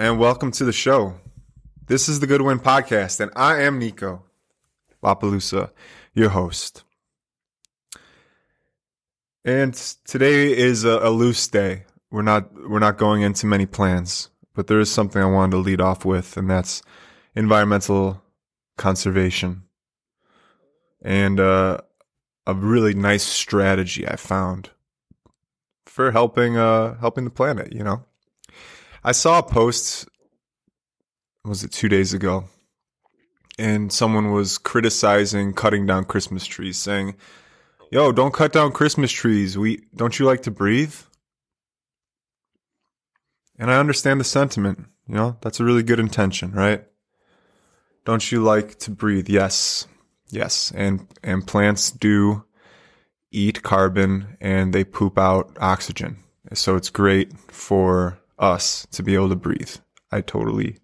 and welcome to the show. This is the Goodwind Podcast, and I am Niko LaPelusa, your host. And today is a, a loose day. We're not we're not going into many plans, but there is something I wanted to lead off with, and that's environmental conservation and uh, a really nice strategy I found for helping uh, helping the planet. You know, I saw a post. Was it two days ago? And someone was criticizing cutting down Christmas trees, saying, "Yo, don't cut down Christmas trees. We don't you like to breathe?" And I understand the sentiment. You know, that's a really good intention, right? Don't you like to breathe? Yes. Yes. And and plants do eat carbon and they poop out oxygen. So it's great for us to be able to breathe. I totally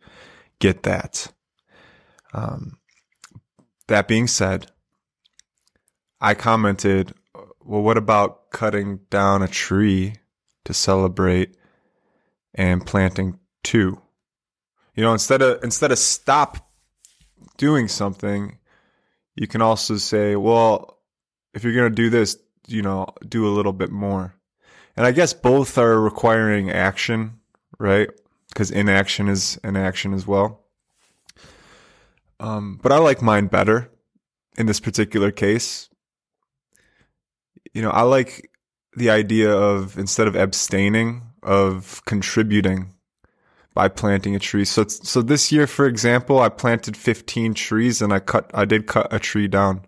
get that. Um, that being said, I commented, well, what about cutting down a tree to celebrate and planting two? You know, instead of instead of stop doing something, you can also say, well, if you're going to do this, you know, do a little bit more. And I guess both are requiring action, right? Because inaction is an action as well. Um, but I like mine better in this particular case. You know, I like the idea of instead of abstaining, of contributing by planting a tree. So, so this year, for example, I planted 15 trees and I cut, I did cut a tree down.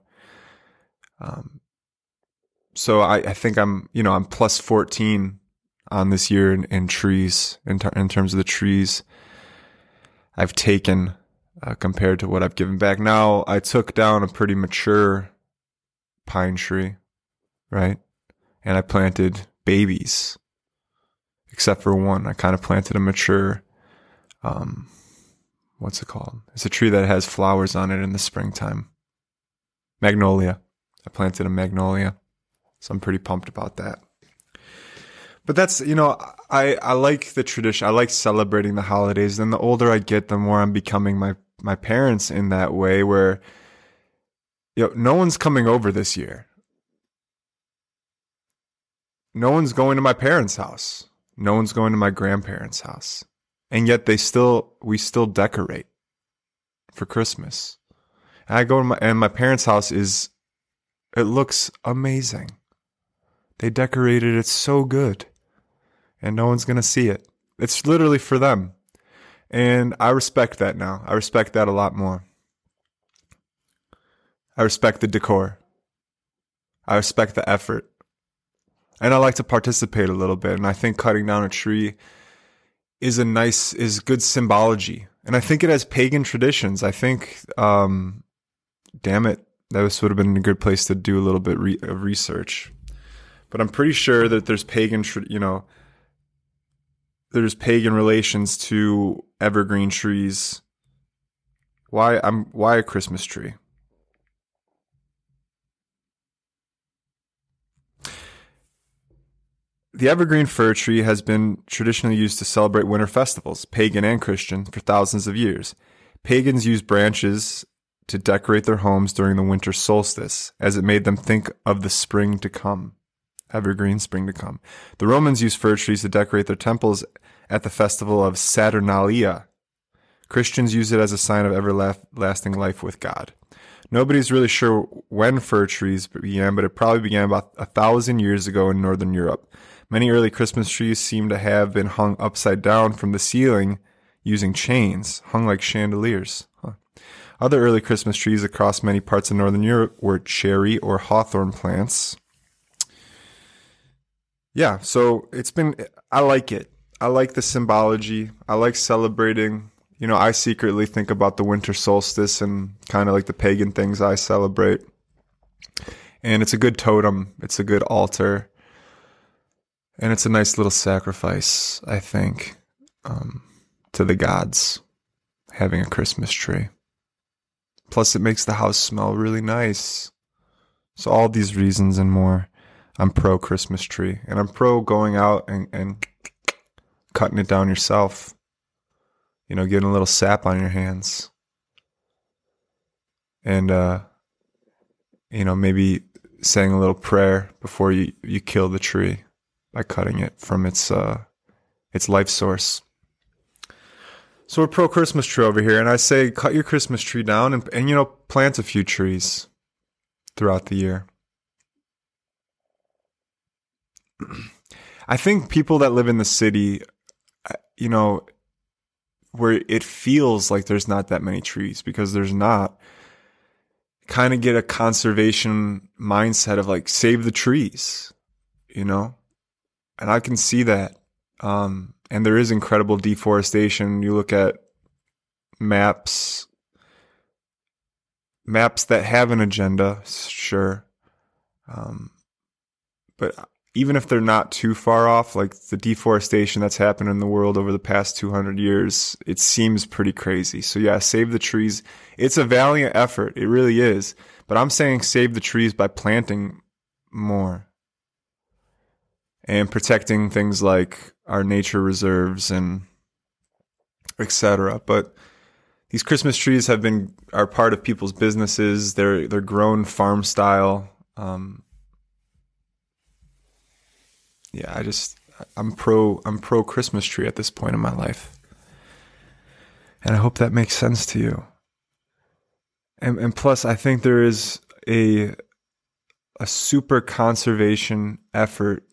Um, so I, I think I'm, you know, I'm plus 14 on this year in, in trees, in, in terms of the trees I've taken uh, compared to what I've given back. Now, I took down a pretty mature pine tree, right? And I planted babies, except for one. I kind of planted a mature, um, what's it called? It's a tree that has flowers on it in the springtime. Magnolia. I planted a magnolia. So I'm pretty pumped about that. But that's, you know, I, I like the tradition. I like celebrating the holidays. And the older I get, the more I'm becoming my my parents in that way where you know, no one's coming over this year. No one's going to my parents' house. No one's going to my grandparents' house. And yet they still we still decorate for Christmas. And I go to my and my parents' house is it looks amazing. They decorated it so good. And no one's going to see it. It's literally for them. And I respect that now. I respect that a lot more. I respect the decor. I respect the effort. And I like to participate a little bit. And I think cutting down a tree is a nice, is good symbology. And I think it has pagan traditions. I think, um, damn it, that would have been a good place to do a little bit re- of research. But I'm pretty sure that there's pagan, you know, there's pagan relations to evergreen trees. Why I'm why a Christmas tree? The evergreen fir tree has been traditionally used to celebrate winter festivals, pagan and Christian, for thousands of years. Pagans used branches to decorate their homes during the winter solstice, as it made them think of the spring to come evergreen spring to come. The Romans used fir trees to decorate their temples at the festival of Saturnalia. Christians use it as a sign of everlasting life with God. Nobody's really sure when fir trees began, but it probably began about a thousand years ago in Northern Europe. Many early Christmas trees seem to have been hung upside down from the ceiling using chains, hung like chandeliers. Huh. Other early Christmas trees across many parts of Northern Europe were cherry or hawthorn plants yeah, so it's been, I like it. I like the symbology. I like celebrating. You know, I secretly think about the winter solstice and kind of like the pagan things I celebrate. And it's a good totem, it's a good altar. And it's a nice little sacrifice, I think, um, to the gods having a Christmas tree. Plus, it makes the house smell really nice. So, all these reasons and more. I'm pro Christmas tree and I'm pro going out and, and cutting it down yourself. you know, getting a little sap on your hands. And, uh, you know, maybe saying a little prayer before you, you kill the tree by cutting it from its, uh, its life source. So we're pro Christmas tree over here, and I say cut your Christmas tree down and, and you know plant a few trees throughout the year. I think people that live in the city, uh, you know, where it feels like there's not that many trees because there's not, kind of get a conservation mindset of like save the trees, you know? And I can see that. Um, and there is incredible deforestation. You look at maps, maps that have an agenda, sure. Um, but even if they're not too far off, like the deforestation that's happened in the world over the past 200 years, it seems pretty crazy. So yeah, save the trees. It's a valiant effort. It really is. But I'm saying save the trees by planting more and protecting things like our nature reserves and etc. But these Christmas trees have been are part of people's businesses. They're they're grown farm style. Um, yeah, I just I'm pro I'm pro Christmas tree at this point in my life. And I hope that makes sense to you. And and plus I think there is a a super conservation effort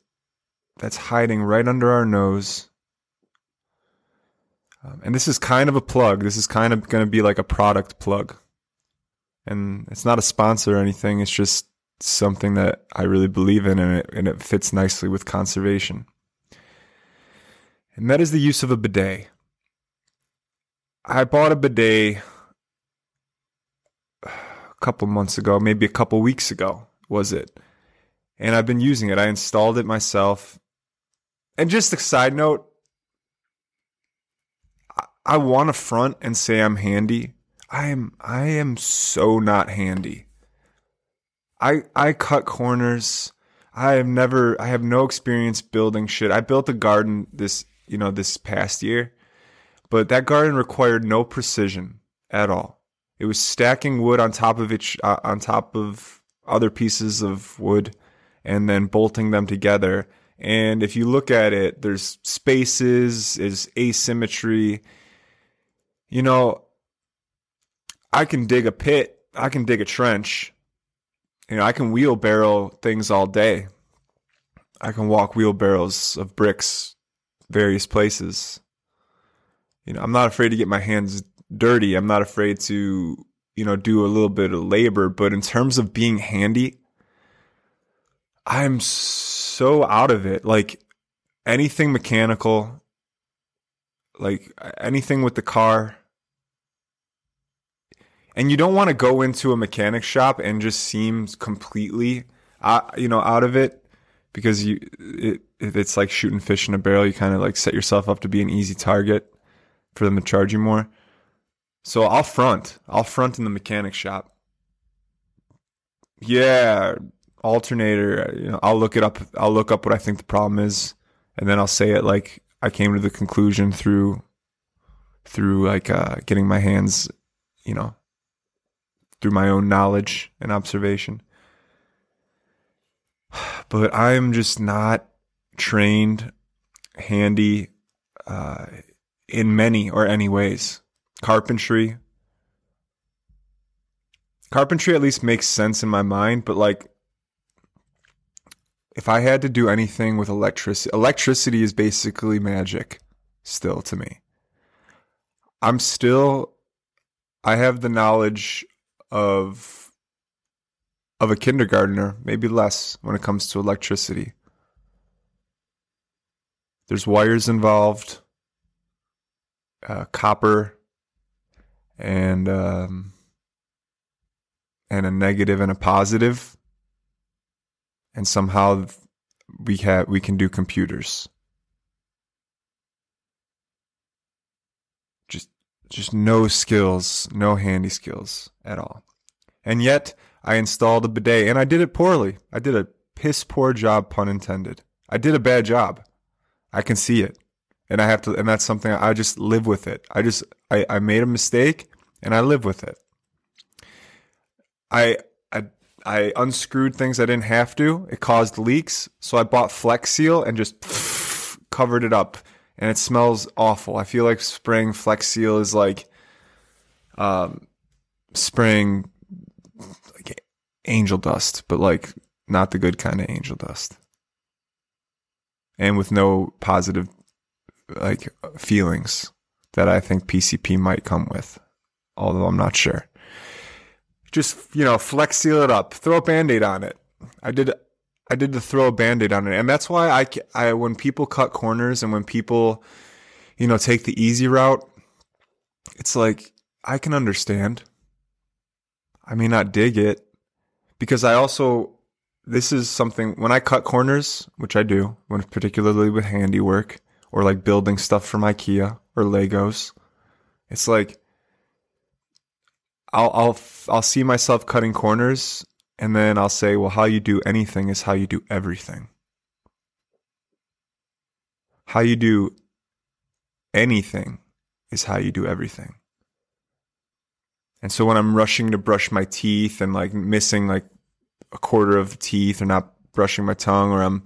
that's hiding right under our nose. Um, and this is kind of a plug. This is kind of going to be like a product plug. And it's not a sponsor or anything. It's just something that I really believe in and it, and it fits nicely with conservation. And that is the use of a bidet. I bought a bidet a couple months ago, maybe a couple weeks ago, was it? And I've been using it. I installed it myself. And just a side note, I, I want to front and say I'm handy. I am I am so not handy. I I cut corners. I have never I have no experience building shit. I built a garden this, you know, this past year, but that garden required no precision at all. It was stacking wood on top of each uh, on top of other pieces of wood and then bolting them together. And if you look at it, there's spaces, is asymmetry. You know, I can dig a pit, I can dig a trench, you know, I can wheelbarrow things all day. I can walk wheelbarrows of bricks various places. You know, I'm not afraid to get my hands dirty. I'm not afraid to, you know, do a little bit of labor, but in terms of being handy, I'm so out of it. Like anything mechanical, like anything with the car, and you don't want to go into a mechanic shop and just seem completely uh, you know out of it because you it, it's like shooting fish in a barrel you kind of like set yourself up to be an easy target for them to charge you more. So i'll front. I'll front in the mechanic shop. Yeah alternator you know i'll look it up i'll look up what i think the problem is and then i'll say it like i came to the conclusion through through like uh, getting my hands you know through my own knowledge and observation. But I'm just not trained, handy uh, in many or any ways. Carpentry. Carpentry at least makes sense in my mind, but like if I had to do anything with electricity, electricity is basically magic still to me. I'm still, I have the knowledge of of a kindergartner, maybe less when it comes to electricity. There's wires involved, uh, copper, and um, and a negative and a positive, and somehow we have we can do computers. Just no skills, no handy skills at all. And yet, I installed a bidet and I did it poorly. I did a piss poor job, pun intended. I did a bad job. I can see it. And I have to, and that's something I just live with it. I just, I, I made a mistake and I live with it. I, I, I unscrewed things I didn't have to. It caused leaks. So I bought Flex Seal and just covered it up and it smells awful. I feel like spring Flex Seal is like, um, spraying like angel dust, but like not the good kind of angel dust. And with no positive like feelings that I think PCP might come with, although I'm not sure. Just, you know, flex seal it up, throw a band-aid on it. I did I did the throw a band-aid on it. And that's why I, I when people cut corners and when people you know take the easy route, it's like I can understand. I may not dig it because I also this is something when I cut corners, which I do, when particularly with handiwork or like building stuff from IKEA or Legos. It's like I'll I'll I'll see myself cutting corners and then I'll say, well, how you do anything is how you do everything. How you do anything is how you do everything. And so when I'm rushing to brush my teeth and like missing like a quarter of the teeth or not brushing my tongue or I'm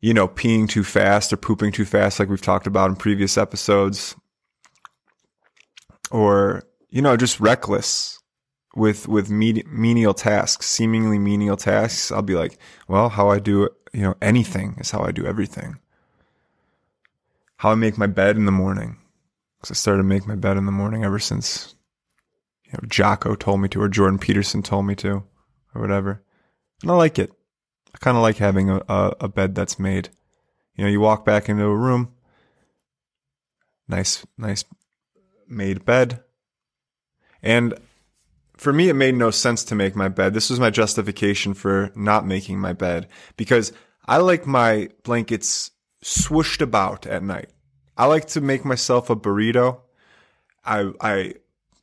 you know peeing too fast or pooping too fast like we've talked about in previous episodes or you know just reckless with with menial tasks seemingly menial tasks I'll be like well how I do you know anything is how I do everything how I make my bed in the morning because I started to make my bed in the morning ever since you know, Jocko told me to, or Jordan Peterson told me to, or whatever. And I like it. I kind of like having a, a, a, bed that's made. You know, you walk back into a room, nice, nice made bed. And for me, it made no sense to make my bed. This was my justification for not making my bed because I like my blankets swooshed about at night. I like to make myself a burrito. I, I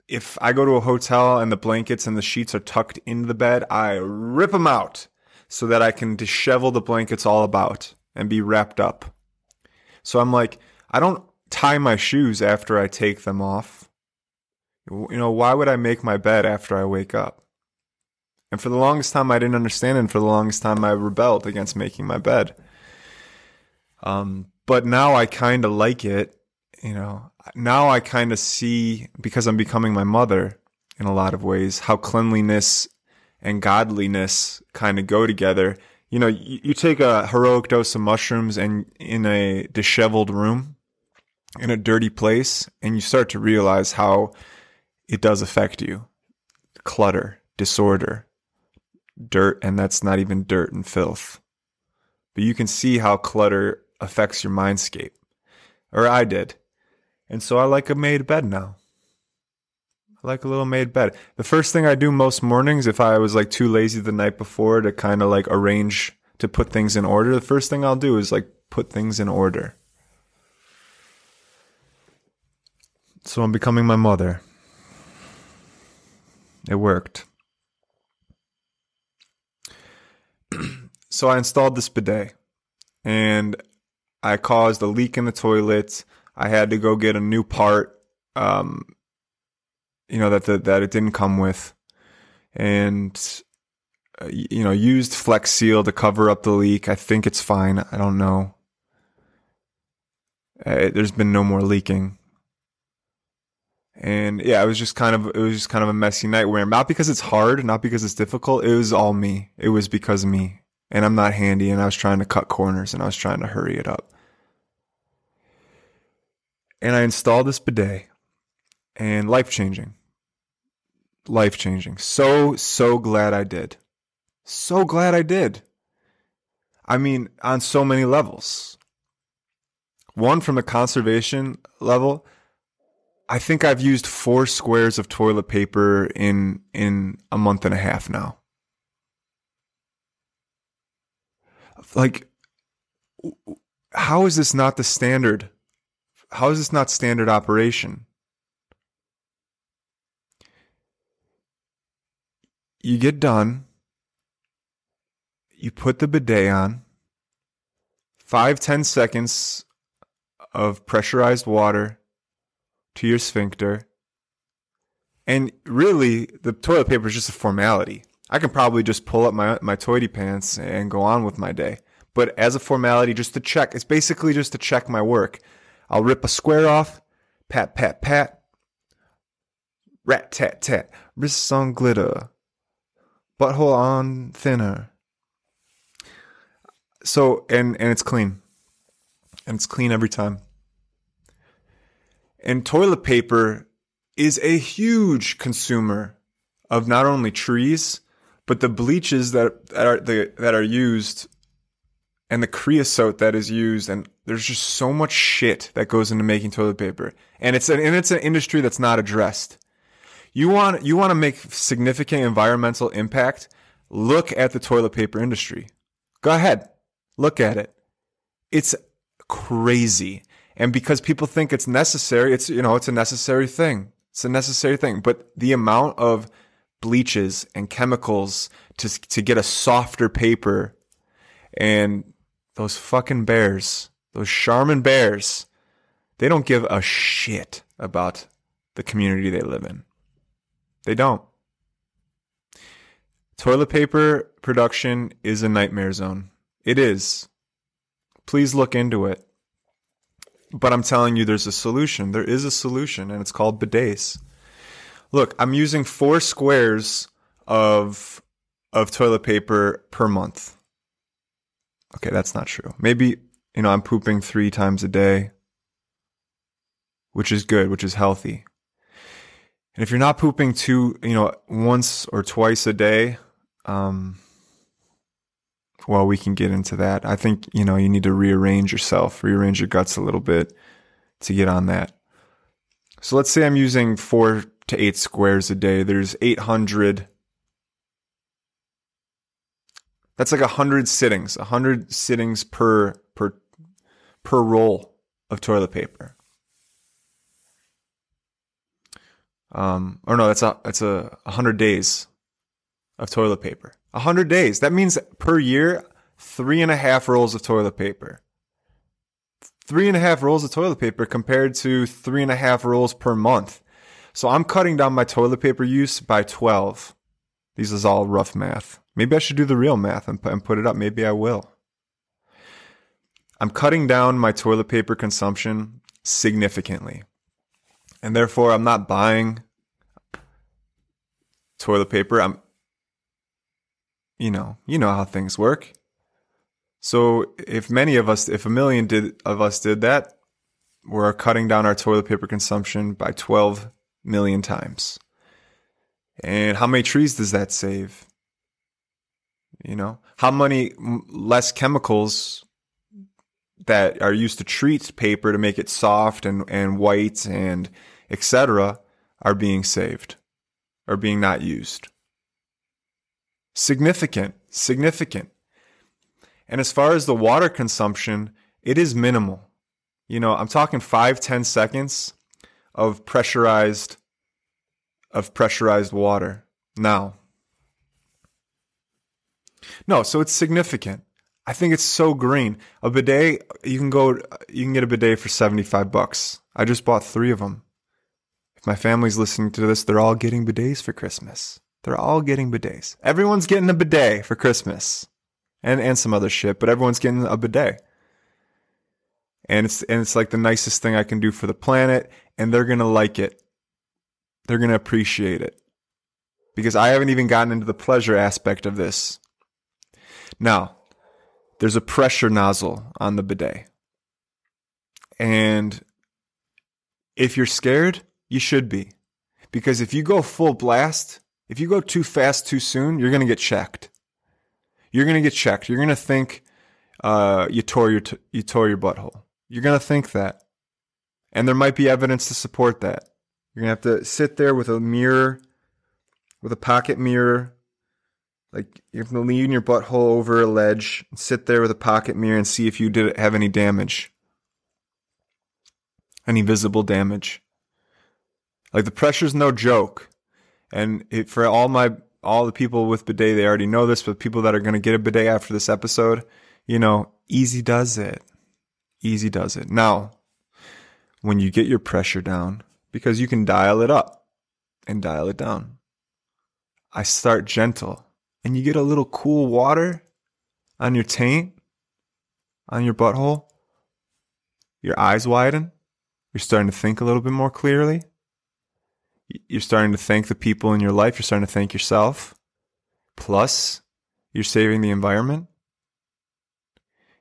if I go to a hotel and the blankets and the sheets are tucked into the bed, I rip them out so that I can dishevel the blankets all about and be wrapped up. So I'm like, I don't tie my shoes after I take them off. You know, why would I make my bed after I wake up? And for the longest time, I didn't understand. And for the longest time, I rebelled against making my bed. Um, but now I kind of like it you know, now I kind of see because I'm becoming my mother in a lot of ways how cleanliness and godliness kind of go together. You know, you, you take a heroic dose of mushrooms and in a disheveled room, in a dirty place, and you start to realize how it does affect you. Clutter, disorder, dirt, and that's not even dirt and filth. But you can see how clutter affects your mindscape. Or I did. And so I like a made bed now. I like a little made bed. The first thing I do most mornings, if I was like too lazy the night before to kind of like arrange to put things in order, the first thing I'll do is like put things in order. So I'm becoming my mother. It worked. so I installed this bidet and I caused a leak in the toilet. I had to go get a new part, um, you know, that the, that it didn't come with, and uh, you know, used Flex Seal to cover up the leak. I think it's fine. I don't know. Uh, there's been no more leaking. And yeah, it was just kind of it was just kind of a messy nightmare. not because it's hard, not because it's difficult. It was all me. It was because of me. And I'm not handy and I was trying to cut corners and I was trying to hurry it up and I installed this bidet and life changing. Life changing. So, so glad I did. So glad I did. I mean, on so many levels. One, from a conservation level, I think I've used four squares of toilet paper in, in a month and a half now. Like, how is this not the standard how is this not standard operation? You get done, you put the bidet on, five, ten seconds of pressurized water to your sphincter. And really, the toilet paper is just a formality. I can probably just pull up my, my toity pants and go on with my day. But as a formality, just to check, it's basically just to check my work. I'll rip a square off, pat, pat, pat, rat, tat, tat, wrists on glitter, butthole on thinner. So, and, and it's clean. And it's clean every time. And toilet paper is a huge consumer of not only trees, but the bleaches that, that are the, that are used and the creosote that is used. And there's just so much shit that goes into making toilet paper. And it's an and it's an industry that's not addressed. You want you want to make significant environmental impact? Look at the toilet paper industry. Go ahead. Look at it. It's crazy and because people think it's necessary it's you know it's a necessary thing it's a necessary thing but the amount of bleaches and chemicals to to get a softer paper and those fucking bears, those Charmin bears, they don't give a shit about the community they live in. They don't. Toilet paper production is a nightmare zone. It is. Please look into it. But I'm telling you, there's a solution. There is a solution, and it's called bidets. Look, I'm using four squares of of toilet paper per month. Okay, that's not true. Maybe, you know, I'm pooping three times a day, which is good, which is healthy. And if you're not pooping two, you know, once or twice a day, um, well, we can get into that. I think, you know, you need to rearrange yourself, rearrange your guts a little bit to get on that. So let's say I'm using four to eight squares a day. There's 800 that's like a hundred sittings, a hundred sittings per per per roll of toilet paper. Um, or no, that's a that's a, a hundred days of toilet paper. A hundred days. That means per year, three and a half rolls of toilet paper. Three and a half rolls of toilet paper compared to three and a half rolls per month. So I'm cutting down my toilet paper use by 12. These is all rough math. Maybe I should do the real math and, and put it up. Maybe I will. I'm cutting down my toilet paper consumption significantly. And therefore, I'm not buying toilet paper. I'm, you know, you know how things work. So if many of us, if a million did, of us did that, we're cutting down our toilet paper consumption by 12 million times. And how many trees does that save? You know, how many less chemicals that are used to treat paper to make it soft and, and white and etc. are being saved or being not used. Significant, significant. And as far as the water consumption, it is minimal. You know, I'm talking five, ten seconds of pressurized of pressurized water. Now, no, so it's significant. I think it's so green. A bidet, you can go, you can get a bidet for 75 bucks. I just bought three of them. If my family's listening to this, they're all getting bidets for Christmas. They're all getting bidets. Everyone's getting a bidet for Christmas and, and some other shit, but everyone's getting a bidet. And it's, and it's like the nicest thing I can do for the planet and they're going to like it. They're going to appreciate it because I haven't even gotten into the pleasure aspect of this. Now, there's a pressure nozzle on the bidet. And if you're scared, you should be. Because if you go full blast, if you go too fast too soon, you're going to get checked. You're going to get checked. You're going to think uh, you tore your t- you tore your butthole. You're going to think that. And there might be evidence to support that. You're going to have to sit there with a mirror, with a pocket mirror, like you're gonna lean your butthole over a ledge, and sit there with a pocket mirror, and see if you did have any damage, any visible damage. Like the pressure's no joke, and it, for all my all the people with bidet, they already know this, but people that are gonna get a bidet after this episode, you know, easy does it, easy does it. Now, when you get your pressure down because you can dial it up and dial it down. I start gentle and you get a little cool water on your taint, on your butthole. Your eyes widen. You're starting to think a little bit more clearly. You're starting to thank the people in your life. You're starting to thank yourself. Plus, you're saving the environment.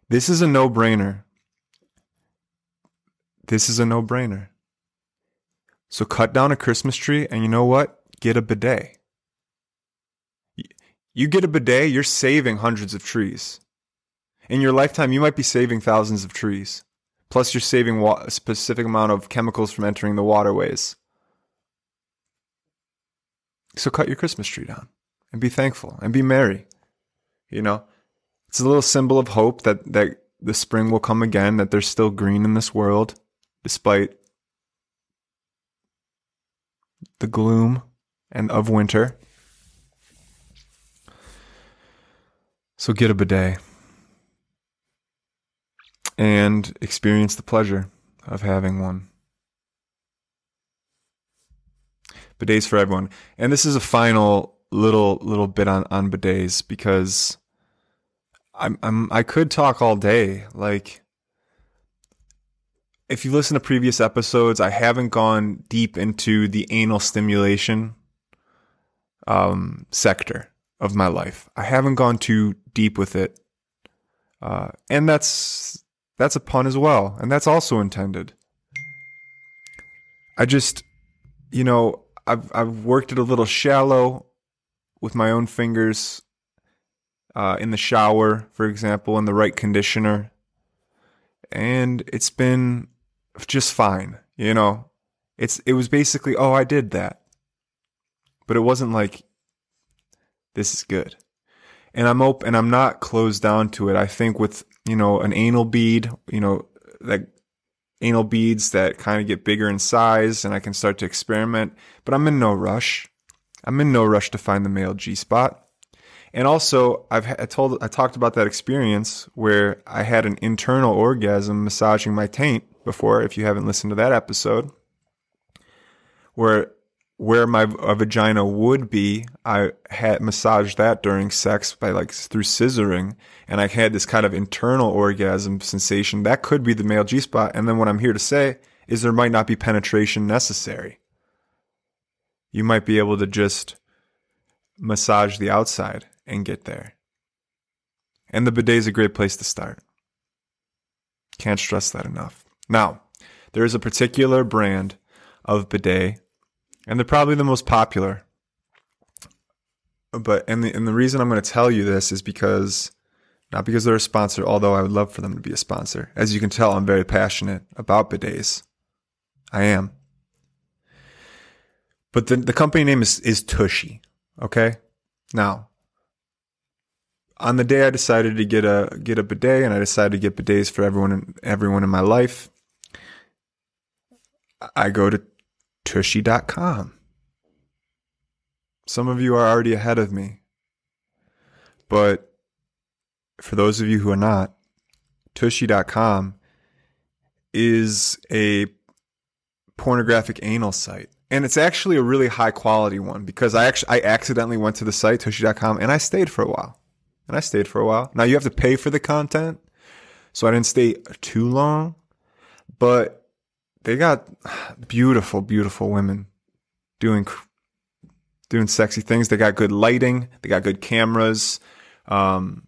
This is a no brainer. This is a no brainer. So cut down a Christmas tree and you know what? Get a bidet. You get a bidet, you're saving hundreds of trees. In your lifetime, you might be saving thousands of trees. Plus, you're saving a specific amount of chemicals from entering the waterways. So cut your Christmas tree down and be thankful and be merry. You know, it's a little symbol of hope that, that the spring will come again, that there's still green in this world, despite the gloom and of winter. So get a bidet and experience the pleasure of having one. Bidets for everyone. And this is a final little little bit on, on bidets because I'm I'm I could talk all day. Like if you listen to previous episodes, I haven't gone deep into the anal stimulation um, sector of my life. I haven't gone too deep with it, uh, and that's that's a pun as well, and that's also intended. I just, you know, I've I've worked it a little shallow with my own fingers uh, in the shower, for example, in the right conditioner, and it's been just fine. You know, it's it was basically, oh, I did that, but it wasn't like this is good, and I'm open, and I'm not closed down to it. I think with you know an anal bead, you know that anal beads that kind of get bigger in size, and I can start to experiment. But I'm in no rush. I'm in no rush to find the male G spot. And also, I've I told I talked about that experience where I had an internal orgasm massaging my taint before. If you haven't listened to that episode, where where my vagina would be, I had massaged that during sex by like through scissoring, and I had this kind of internal orgasm sensation. That could be the male G spot. And then what I'm here to say is there might not be penetration necessary. You might be able to just massage the outside and get there. And the bidet is a great place to start. Can't stress that enough. Now, there is a particular brand of bidet, and they're probably the most popular. But and the and the reason I'm going to tell you this is because not because they're a sponsor, although I would love for them to be a sponsor. As you can tell, I'm very passionate about bidets. I am. But the the company name is is Tushy. Okay. Now, on the day I decided to get a get a bidet, and I decided to get bidets for everyone everyone in my life, I go to tushy.com. Some of you are already ahead of me. But for those of you who are not, tushy.com is a pornographic anal site. And it's actually a really high quality one because I actually I accidentally went to the site tushy.com and I stayed for a while. And I stayed for a while. Now you have to pay for the content. So I didn't stay too long, but they got beautiful, beautiful women doing doing sexy things. They got good lighting. They got good cameras. Um,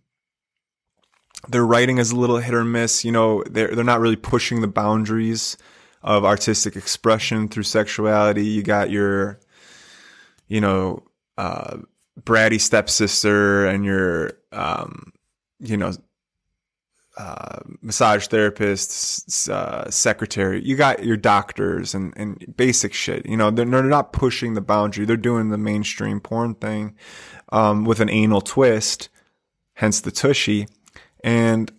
their writing is a little hit or miss. You know, they're they're not really pushing the boundaries of artistic expression through sexuality. You got your, you know, uh, bratty stepsister and your, um, you know, uh, massage therapists, uh, secretary. You got your doctors and, and basic shit. You know, they're, they're not pushing the boundary. They're doing the mainstream porn thing, um, with an anal twist, hence the tushy and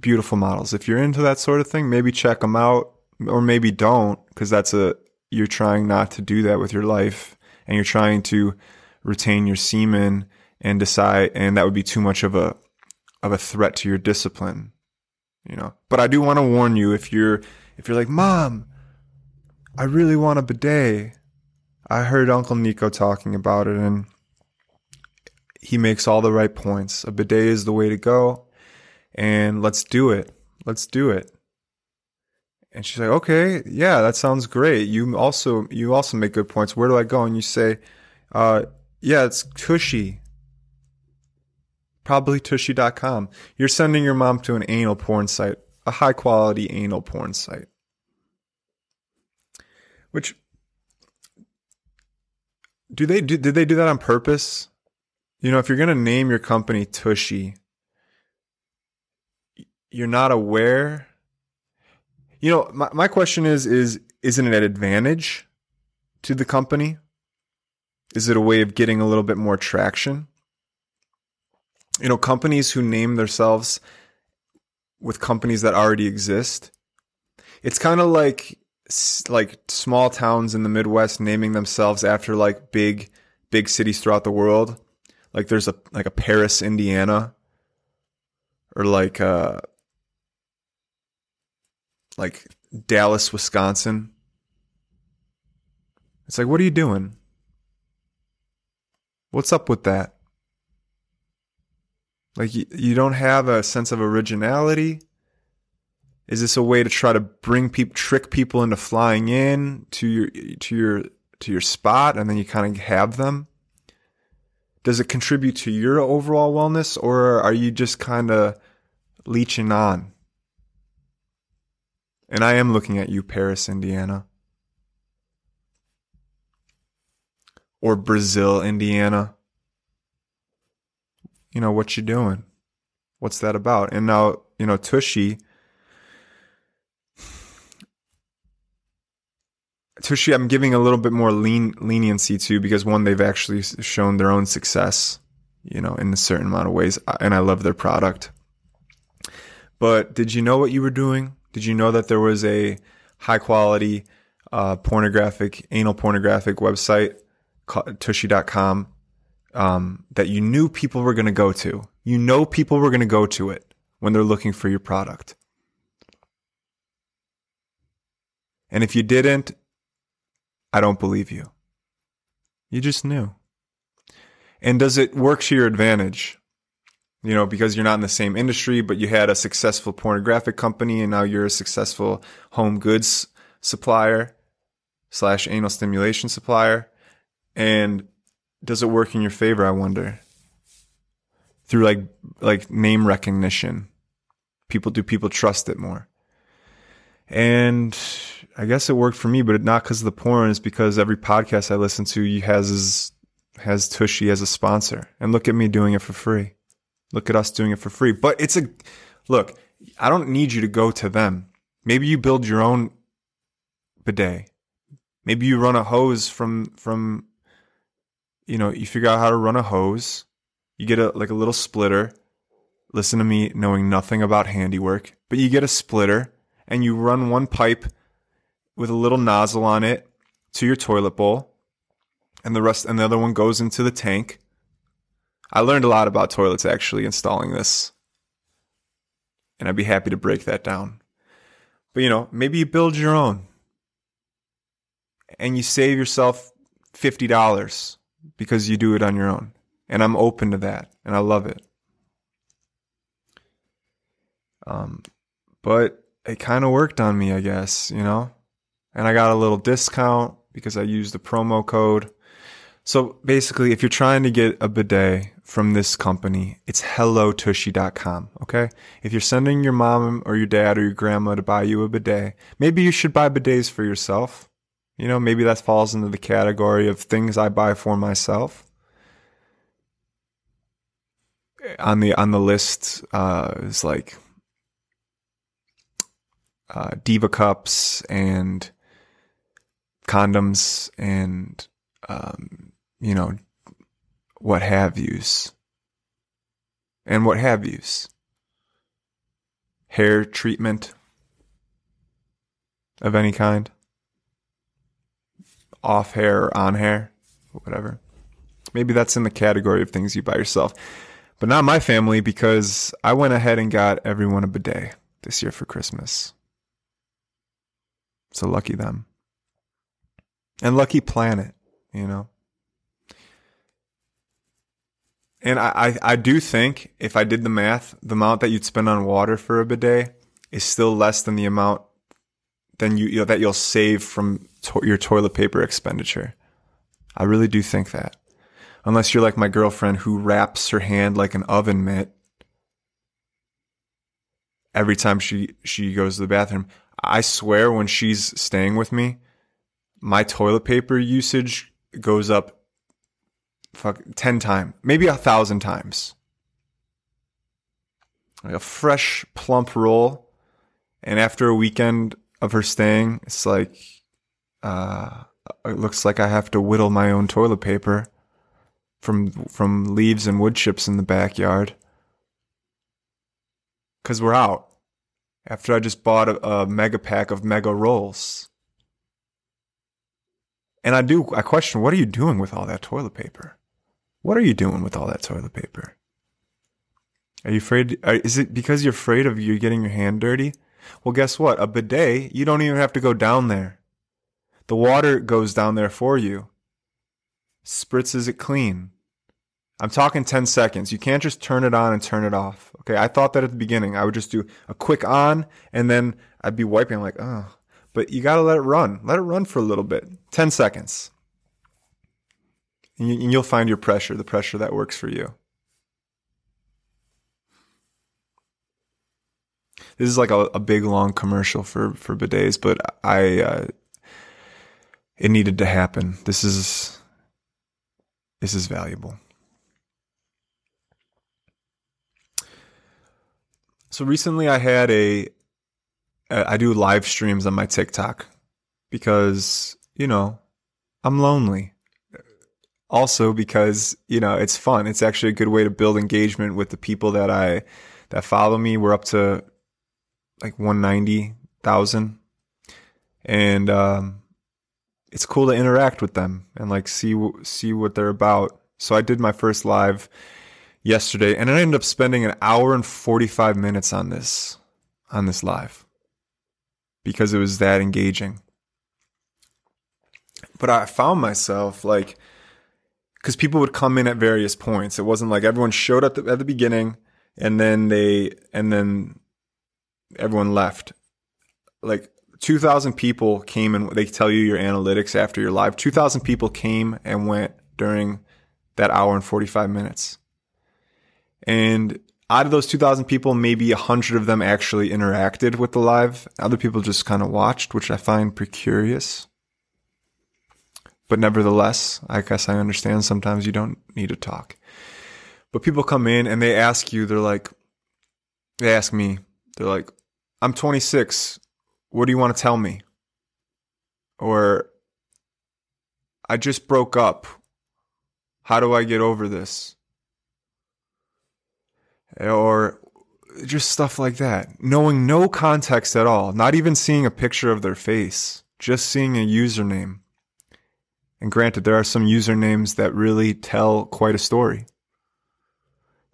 beautiful models. If you're into that sort of thing, maybe check them out or maybe don't because that's a, you're trying not to do that with your life and you're trying to retain your semen and decide, and that would be too much of a, of a threat to your discipline, you know. But I do want to warn you if you're if you're like, Mom, I really want a bidet. I heard Uncle Niko talking about it and he makes all the right points. A bidet is the way to go and let's do it. Let's do it. And she's like, okay, yeah, that sounds great. You also, you also make good points. Where do I go? And you say, uh, yeah, it's Tushy. Probably tushy.com. You're sending your mom to an anal porn site, a high quality anal porn site. Which do they do did they do that on purpose? You know, if you're going to name your company Tushy, you're not aware. You know, my, my question is is isn't it an advantage to the company? Is it a way of getting a little bit more traction? You know, companies who name themselves with companies that already exist. It's kind of like like small towns in the Midwest naming themselves after like big big cities throughout the world. Like there's a like a Paris, Indiana, or like uh like Dallas, Wisconsin. It's like, what are you doing? What's up with that? Like you, you don't have a sense of originality. Is this a way to try to bring people, trick people into flying in to your to your to your spot, and then you kind of have them? Does it contribute to your overall wellness, or are you just kind of leeching on? And I am looking at you, Paris, Indiana. Or Brazil, Indiana. You know, what you doing? What's that about? And now, you know, Tushy. Tushy, I'm giving a little bit more lean leniency to because one, they've actually shown their own success, you know, in a certain amount of ways, and I love their product. But did you know what you were doing? Did you know that there was a high quality uh, pornographic, anal pornographic website, tushy.com, um, that you knew people were going to go to? You know people were going to go to it when they're looking for your product. And if you didn't, I don't believe you. You just knew. And does it work to your advantage? you know, because you're not in the same industry, but you had a successful pornographic company and now you're a successful home goods supplier slash anal stimulation supplier. And does it work in your favor? I wonder through like, like name recognition. People, do people trust it more? And I guess it worked for me, but not because of the porn. It's because every podcast I listen to has, has Tushy as a sponsor. And look at me doing it for free. Look at us doing it for free. But it's a look, I don't need you to go to them. Maybe you build your own bidet. Maybe you run a hose from from you know, you figure out how to run a hose. You get a like a little splitter. Listen to me knowing nothing about handiwork, but you get a splitter and you run one pipe with a little nozzle on it to your toilet bowl and the rest and the other one goes into the tank I learned a lot about toilets actually installing this. And I'd be happy to break that down. But you know, maybe you build your own and you save yourself $50 because you do it on your own. And I'm open to that and I love it. Um, but it kind of worked on me, I guess, you know? And I got a little discount because I used the promo code. So basically, if you're trying to get a bidet from this company, it's hellotushy.com. Okay. If you're sending your mom or your dad or your grandma to buy you a bidet, maybe you should buy bidets for yourself. You know, maybe that falls into the category of things I buy for myself. On the on the list uh, is like uh, diva cups and condoms and um, you know what have yous. And what have yous. Hair treatment of any kind. Off hair or on hair, whatever. Maybe that's in the category of things you buy yourself. But not my family because I went ahead and got everyone a bidet this year for Christmas. So lucky them. And lucky planet, you know. And I, I, I do think if I did the math, the amount that you'd spend on water for a bidet is still less than the amount than you, you know, that you'll save from to- your toilet paper expenditure. I really do think that. Unless you're like my girlfriend who wraps her hand like an oven mitt every time she she goes to the bathroom. I swear when she's staying with me, my toilet paper usage goes up fuck 10 times, maybe a thousand times. Like a fresh, plump roll. And after a weekend of her staying, it's like, uh, it looks like I have to whittle my own toilet paper from, from leaves and wood chips in the backyard. Cause we're out. After I just bought a, a mega pack of mega rolls. And I do, I question, what are you doing with all that toilet paper? What are you doing with all that toilet paper? Are you afraid? Is it because you're afraid of you getting your hand dirty? Well, guess what? A bidet, you don't even have to go down there. The water goes down there for you, spritzes it clean. I'm talking 10 seconds. You can't just turn it on and turn it off. Okay. I thought that at the beginning. I would just do a quick on and then I'd be wiping like, oh, but you got to let it run. Let it run for a little bit. 10 seconds. And you'll find your pressure, the pressure that works for you. This is like a, a big long commercial for, for bidets, but I, uh, it needed to happen. This is, this is valuable. So recently I had a, I do live streams on my TikTok because, you know, I'm lonely. Also because, you know, it's fun. It's actually a good way to build engagement with the people that I, that follow me. We're up to like 190,000 and, um, it's cool to interact with them and like see, see what they're about. So I did my first live yesterday and I ended up spending an hour and 45 minutes on this, on this live because it was that engaging. But I found myself like, because people would come in at various points. It wasn't like everyone showed up at the beginning and then they, and then everyone left. Like 2,000 people came and they tell you your analytics after your live. 2,000 people came and went during that hour and 45 minutes. And out of those 2,000 people, maybe 100 of them actually interacted with the live. Other people just kind of watched, which I find pretty curious. But nevertheless, I guess I understand sometimes you don't need to talk. But people come in and they ask you, they're like, they ask me, they're like, I'm 26. What do you want to tell me? Or, I just broke up. How do I get over this? Or just stuff like that. Knowing no context at all, not even seeing a picture of their face, just seeing a username. And granted, there are some usernames that really tell quite a story.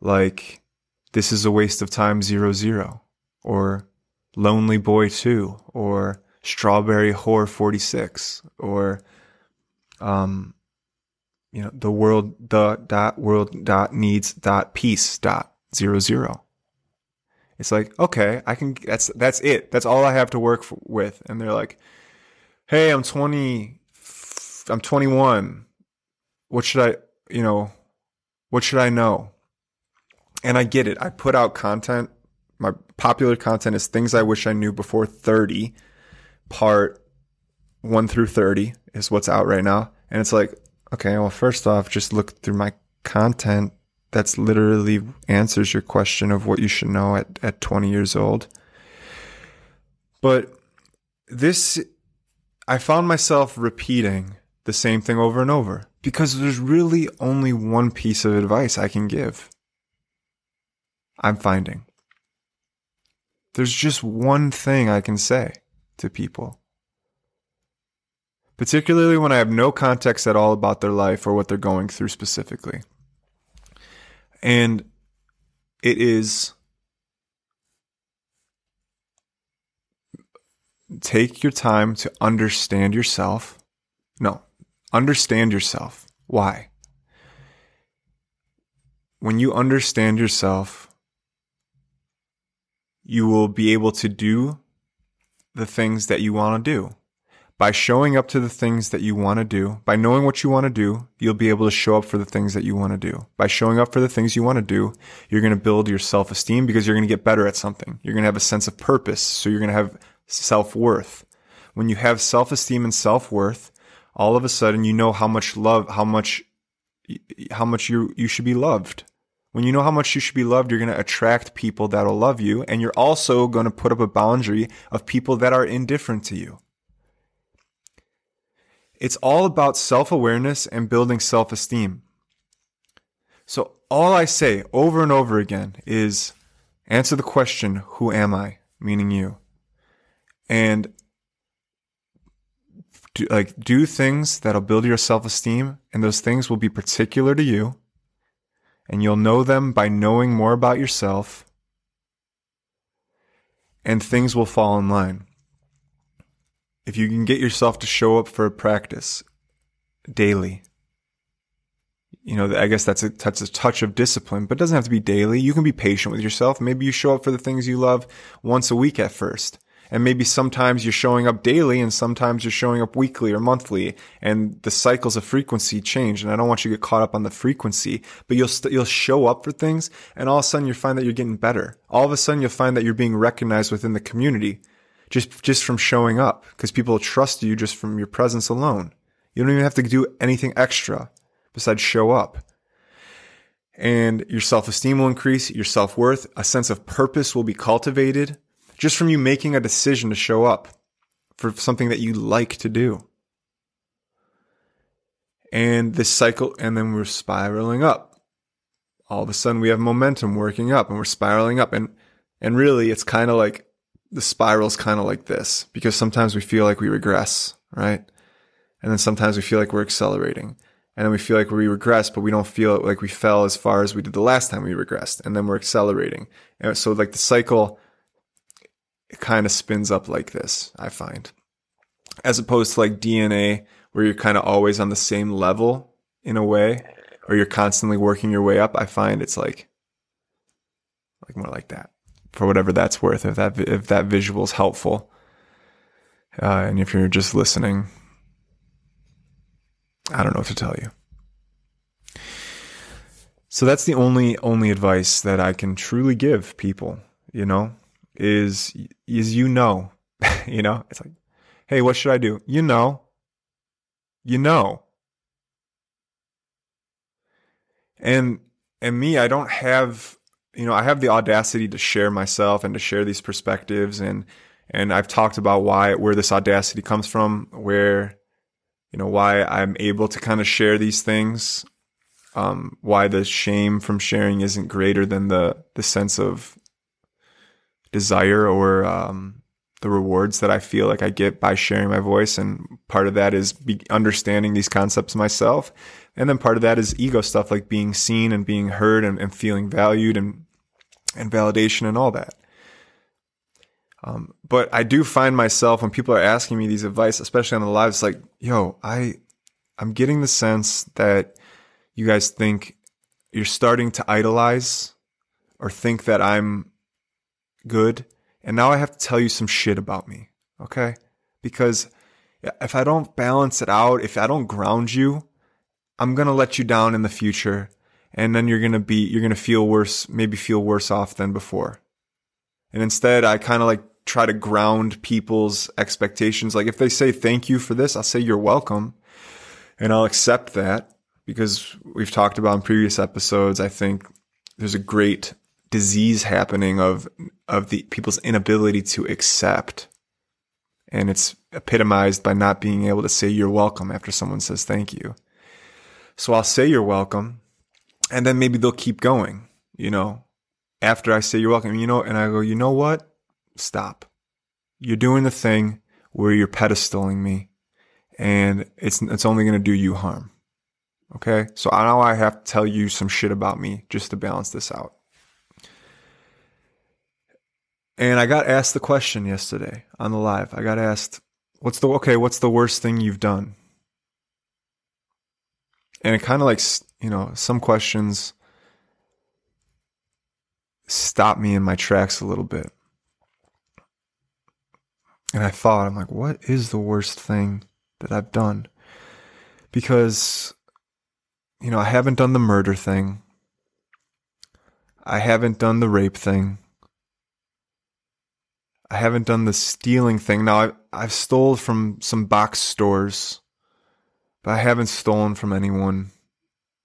Like, this is a waste of time zero zero, or lonely boy two, or strawberry whore 46, or, um, you know, the world, the dot world dot needs dot peace dot zero zero. It's like, okay, I can, that's, that's it. That's all I have to work for, with. And they're like, Hey, I'm 20, I'm 21. What should I, you know, what should I know? And I get it. I put out content. My popular content is things I wish I knew before 30. Part 1 through 30 is what's out right now. And it's like, okay, well, first off, just look through my content that's literally answers your question of what you should know at, at 20 years old. But this, I found myself repeating the same thing over and over because there's really only one piece of advice I can give. I'm finding. There's just one thing I can say to people. Particularly when I have no context at all about their life or what they're going through specifically. And it is take your time to understand yourself. No, understand yourself. Why? When you understand yourself, you will be able to do the things that you want to do. By showing up to the things that you want to do, by knowing what you want to do, you'll be able to show up for the things that you want to do. By showing up for the things you want to do, you're going to build your self esteem because you're going to get better at something. You're going to have a sense of purpose. So you're going to have self worth. When you have self esteem and self worth, all of a sudden you know how much love, how much, how much you, you should be loved. When you know how much you should be loved, you're going to attract people that'll love you. And you're also going to put up a boundary of people that are indifferent to you. It's all about self awareness and building self esteem. So, all I say over and over again is answer the question, Who am I? meaning you. And do, like do things that'll build your self esteem, and those things will be particular to you. And you'll know them by knowing more about yourself, and things will fall in line if you can get yourself to show up for a practice daily, you know, I guess that's a, that's a touch of discipline, but it doesn't have to be daily. You can be patient with yourself. Maybe you show up for the things you love once a week at first. And maybe sometimes you're showing up daily and sometimes you're showing up weekly or monthly and the cycles of frequency change. And I don't want you to get caught up on the frequency, but you'll, you you'll show up for things and all of a sudden you'll find that you're getting better. All of a sudden you'll find that you're being recognized within the community just just from showing up because people trust you just from your presence alone. You don't even have to do anything extra besides show up. And your self-esteem will increase, your self-worth, a sense of purpose will be cultivated just from you making a decision to show up for something that you like to do. And this cycle, and then we're spiraling up. All of a sudden we have momentum working up and we're spiraling up. And, and really it's kind of like the spiral is kind of like this because sometimes we feel like we regress, right? And then sometimes we feel like we're accelerating. And then we feel like we regress, but we don't feel like we fell as far as we did the last time we regressed. And then we're accelerating. And so like the cycle, it kind of spins up like this, I find. As opposed to like DNA, where you're kind of always on the same level in a way, or you're constantly working your way up. I find it's like, like more like that for whatever that's worth. If that if that visual is helpful, uh, and if you're just listening, I don't know what to tell you. So that's the only only advice that I can truly give people. You know, is is you know, you know, it's like, hey, what should I do? You know, you know. And and me, I don't have you know, I have the audacity to share myself and to share these perspectives and and I've talked about why where this audacity comes from, where you know, why I'm able to kind of share these things, um, why the shame from sharing isn't greater than the the sense of desire or um, the rewards that I feel like I get by sharing my voice. And part of that is understanding these concepts myself. And then part of that is ego stuff like being seen and being heard and, and feeling valued and and validation and all that. Um, but I do find myself when people are asking me these advice, especially on the lives, like, yo, I, I'm getting the sense that you guys think you're starting to idolize or think that I'm good. And now I have to tell you some shit about me. Okay. Because if I don't balance it out, if I don't ground you, I'm going to let you down in the future and then you're going to be you're going to feel worse maybe feel worse off than before and instead i kind of like try to ground people's expectations like if they say thank you for this i'll say you're welcome and i'll accept that because we've talked about in previous episodes i think there's a great disease happening of of the people's inability to accept and it's epitomized by not being able to say you're welcome after someone says thank you so I'll say you're welcome and then maybe they'll keep going, you know, after I say you're welcome, you know, and I go, you know what? Stop. You're doing the thing where you're pedestaling me and it's, it's only going to do you harm. Okay. So now I have to tell you some shit about me just to balance this out. And I got asked the question yesterday on the live. I got asked, what's the, okay, what's the worst thing you've done? And it kind of like, you know, some questions stop me in my tracks a little bit. And I thought, I'm like, what is the worst thing that I've done? Because, you know, I haven't done the murder thing. I haven't done the rape thing. I haven't done the stealing thing. Now, I've, I've stole from some box stores, but I haven't stolen from anyone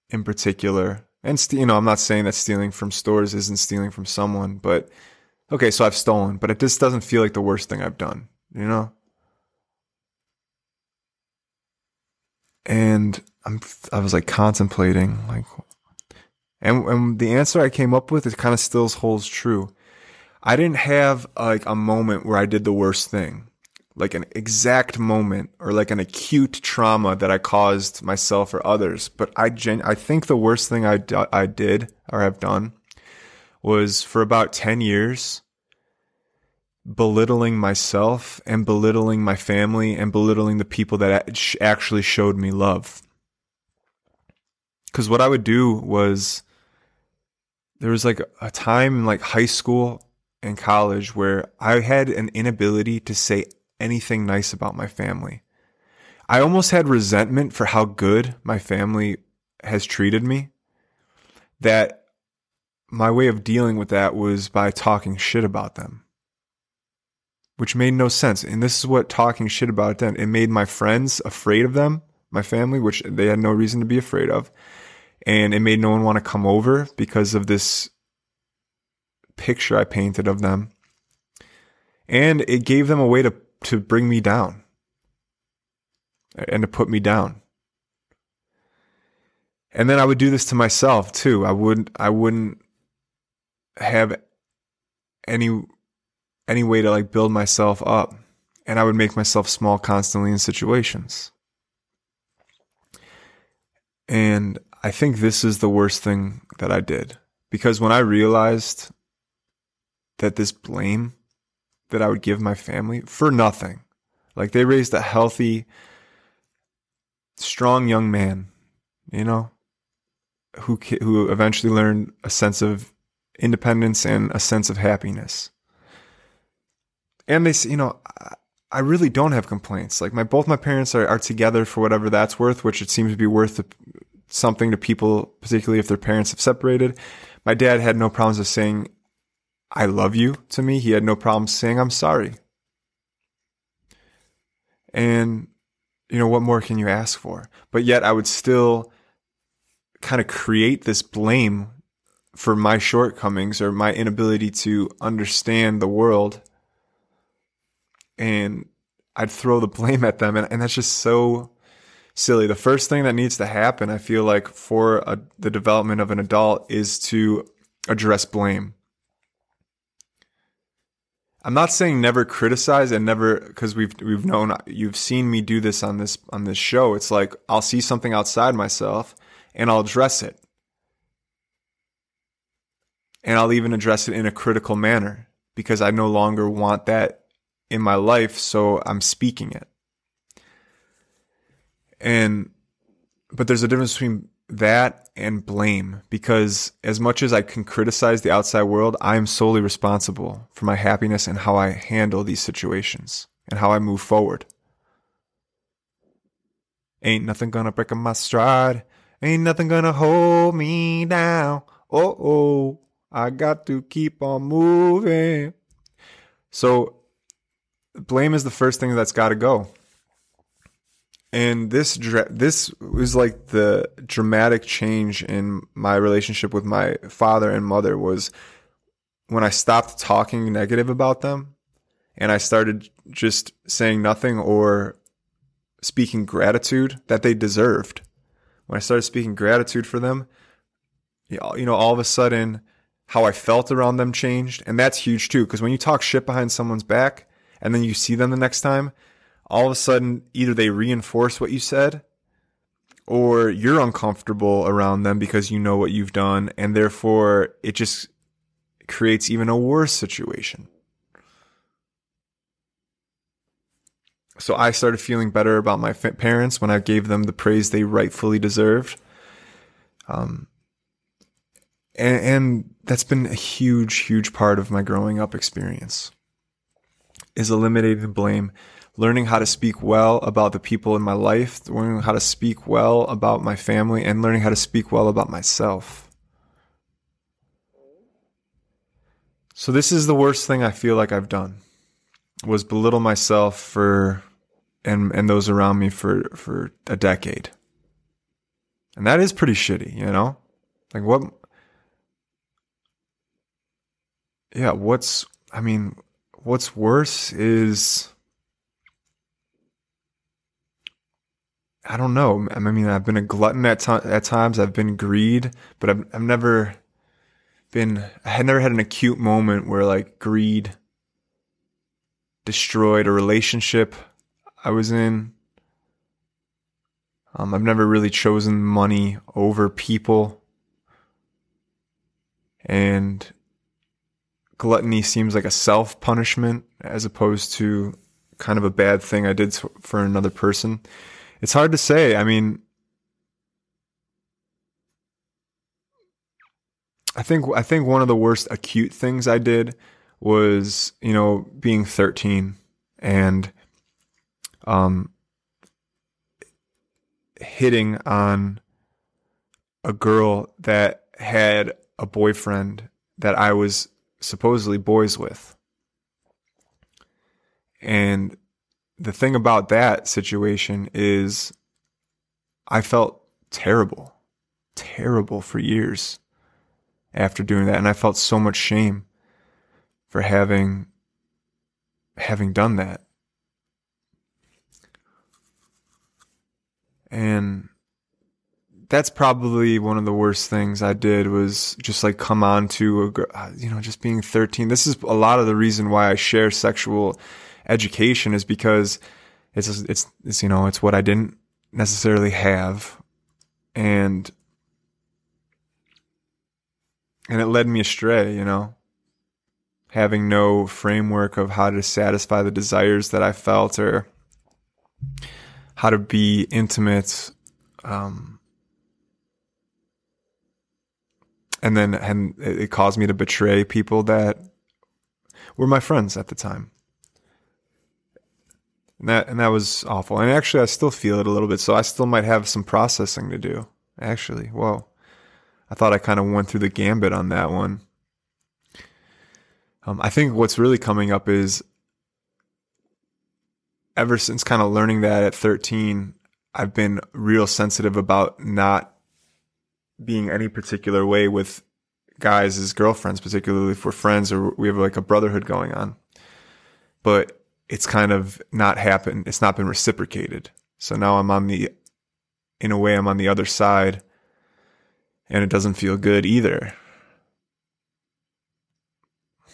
in particular. And, you know, I'm not saying that stealing from stores isn't stealing from someone, but okay, so I've stolen, but it just doesn't feel like the worst thing I've done, you know? And I'm, I was like contemplating, like, and, and the answer I came up with, it kind of still holds true. I didn't have like a moment where I did the worst thing, like an exact moment or like an acute trauma that I caused myself or others. But I gen- I think the worst thing I, I did or have done was for about 10 years belittling myself and belittling my family and belittling the people that actually showed me love. Cause what I would do was there was like a time in like high school and college where I had an inability to say anything nice about my family. I almost had resentment for how good my family has treated me. That my way of dealing with that was by talking shit about them, which made no sense. And this is what talking shit about them, it made my friends afraid of them, my family, which they had no reason to be afraid of and it made no one want to come over because of this picture I painted of them. And it gave them a way to, to bring me down and to put me down. And then I would do this to myself too. I wouldn't, I wouldn't have any, any way to like build myself up. And I would make myself small constantly in situations. And I think this is the worst thing that I did because when I realized that this blame that I would give my family for nothing, like they raised a healthy, strong young man, you know, who who eventually learned a sense of independence and a sense of happiness. And they, you know, I really don't have complaints. Like my both my parents are, are together for whatever that's worth, which it seems to be worth something to people, particularly if their parents have separated. My dad had no problems of saying, I love you to me. He had no problem saying, I'm sorry. And, you know, what more can you ask for? But yet I would still kind of create this blame for my shortcomings or my inability to understand the world. And I'd throw the blame at them. And, and that's just so silly. The first thing that needs to happen, I feel like, for a, the development of an adult is to address blame. I'm not saying never criticize and never because we've we've known you've seen me do this on this on this show. It's like I'll see something outside myself and I'll address it. And I'll even address it in a critical manner because I no longer want that in my life, so I'm speaking it. And, but there's a difference between that and blame because as much as I can criticize the outside world, I am solely responsible for my happiness and how I handle these situations and how I move forward. Ain't nothing gonna break my stride. Ain't nothing gonna hold me down. Oh, oh, I got to keep on moving. So, blame is the first thing that's got to go and this this was like the dramatic change in my relationship with my father and mother was when I stopped talking negative about them and I started just saying nothing or speaking gratitude that they deserved. When I started speaking gratitude for them, you know, all of a sudden how I felt around them changed. And that's huge too. Cause when you talk shit behind someone's back and then you see them the next time, all of a sudden either they reinforce what you said or you're uncomfortable around them because you know what you've done and therefore it just creates even a worse situation. So I started feeling better about my parents when I gave them the praise they rightfully deserved. Um, and, and that's been a huge, huge part of my growing up experience is eliminating blame learning how to speak well about the people in my life, learning how to speak well about my family, and learning how to speak well about myself. So this is the worst thing I feel like I've done was belittle myself for and and those around me for for a decade. And that is pretty shitty, you know? Like what Yeah, what's I mean, what's worse is I don't know. I mean, I've been a glutton at at times. I've been greed, but I've I've never been I had never had an acute moment where like greed destroyed a relationship I was in. Um, I've never really chosen money over people. And gluttony seems like a self punishment as opposed to kind of a bad thing I did for another person. It's hard to say. I mean, I think I think one of the worst acute things I did was, you know, being 13 and um hitting on a girl that had a boyfriend that I was supposedly boys with. And the thing about that situation is I felt terrible, terrible for years after doing that. And I felt so much shame for having, having done that. And that's probably one of the worst things I did was just like come on to a, you know, just being 13. This is a lot of the reason why I share sexual education is because it's, it's, it's, you know, it's what I didn't necessarily have. And and it led me astray, you know, having no framework of how to satisfy the desires that I felt or how to be intimate. Um, and then, and it caused me to betray people that were my friends at the time. And that, and that was awful. And actually, I still feel it a little bit. So I still might have some processing to do. Actually, whoa. I thought I kind of went through the gambit on that one. Um, I think what's really coming up is ever since kind of learning that at 13, I've been real sensitive about not being any particular way with guys as girlfriends, particularly if we're friends or we have like a brotherhood going on. But it's kind of not happened. It's not been reciprocated. So now I'm on the, in a way, I'm on the other side and it doesn't feel good either.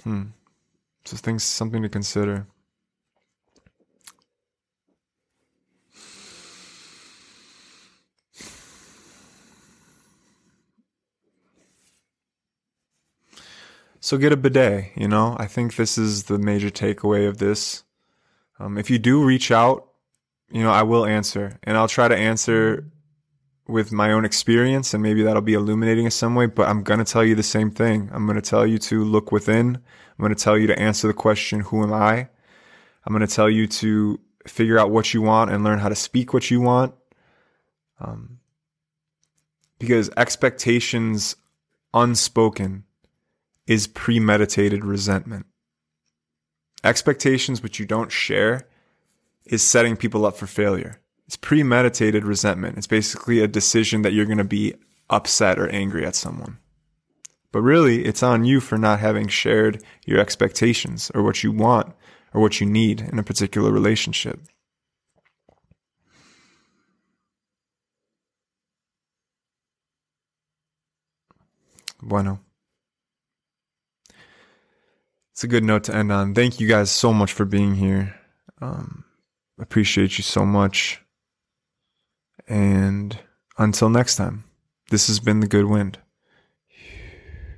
Hmm. So things something to consider. So get a bidet, you know? I think this is the major takeaway of this. Um, if you do reach out, you know, I will answer and I'll try to answer with my own experience and maybe that'll be illuminating in some way, but I'm going to tell you the same thing. I'm going to tell you to look within. I'm going to tell you to answer the question, who am I? I'm going to tell you to figure out what you want and learn how to speak what you want. Um, because expectations unspoken is premeditated resentment. Expectations which you don't share is setting people up for failure. It's premeditated resentment. It's basically a decision that you're going to be upset or angry at someone. But really, it's on you for not having shared your expectations or what you want or what you need in a particular relationship. Bueno. It's a good note to end on. Thank you guys so much for being here. Um, appreciate you so much. And until next time, this has been The Goodwind.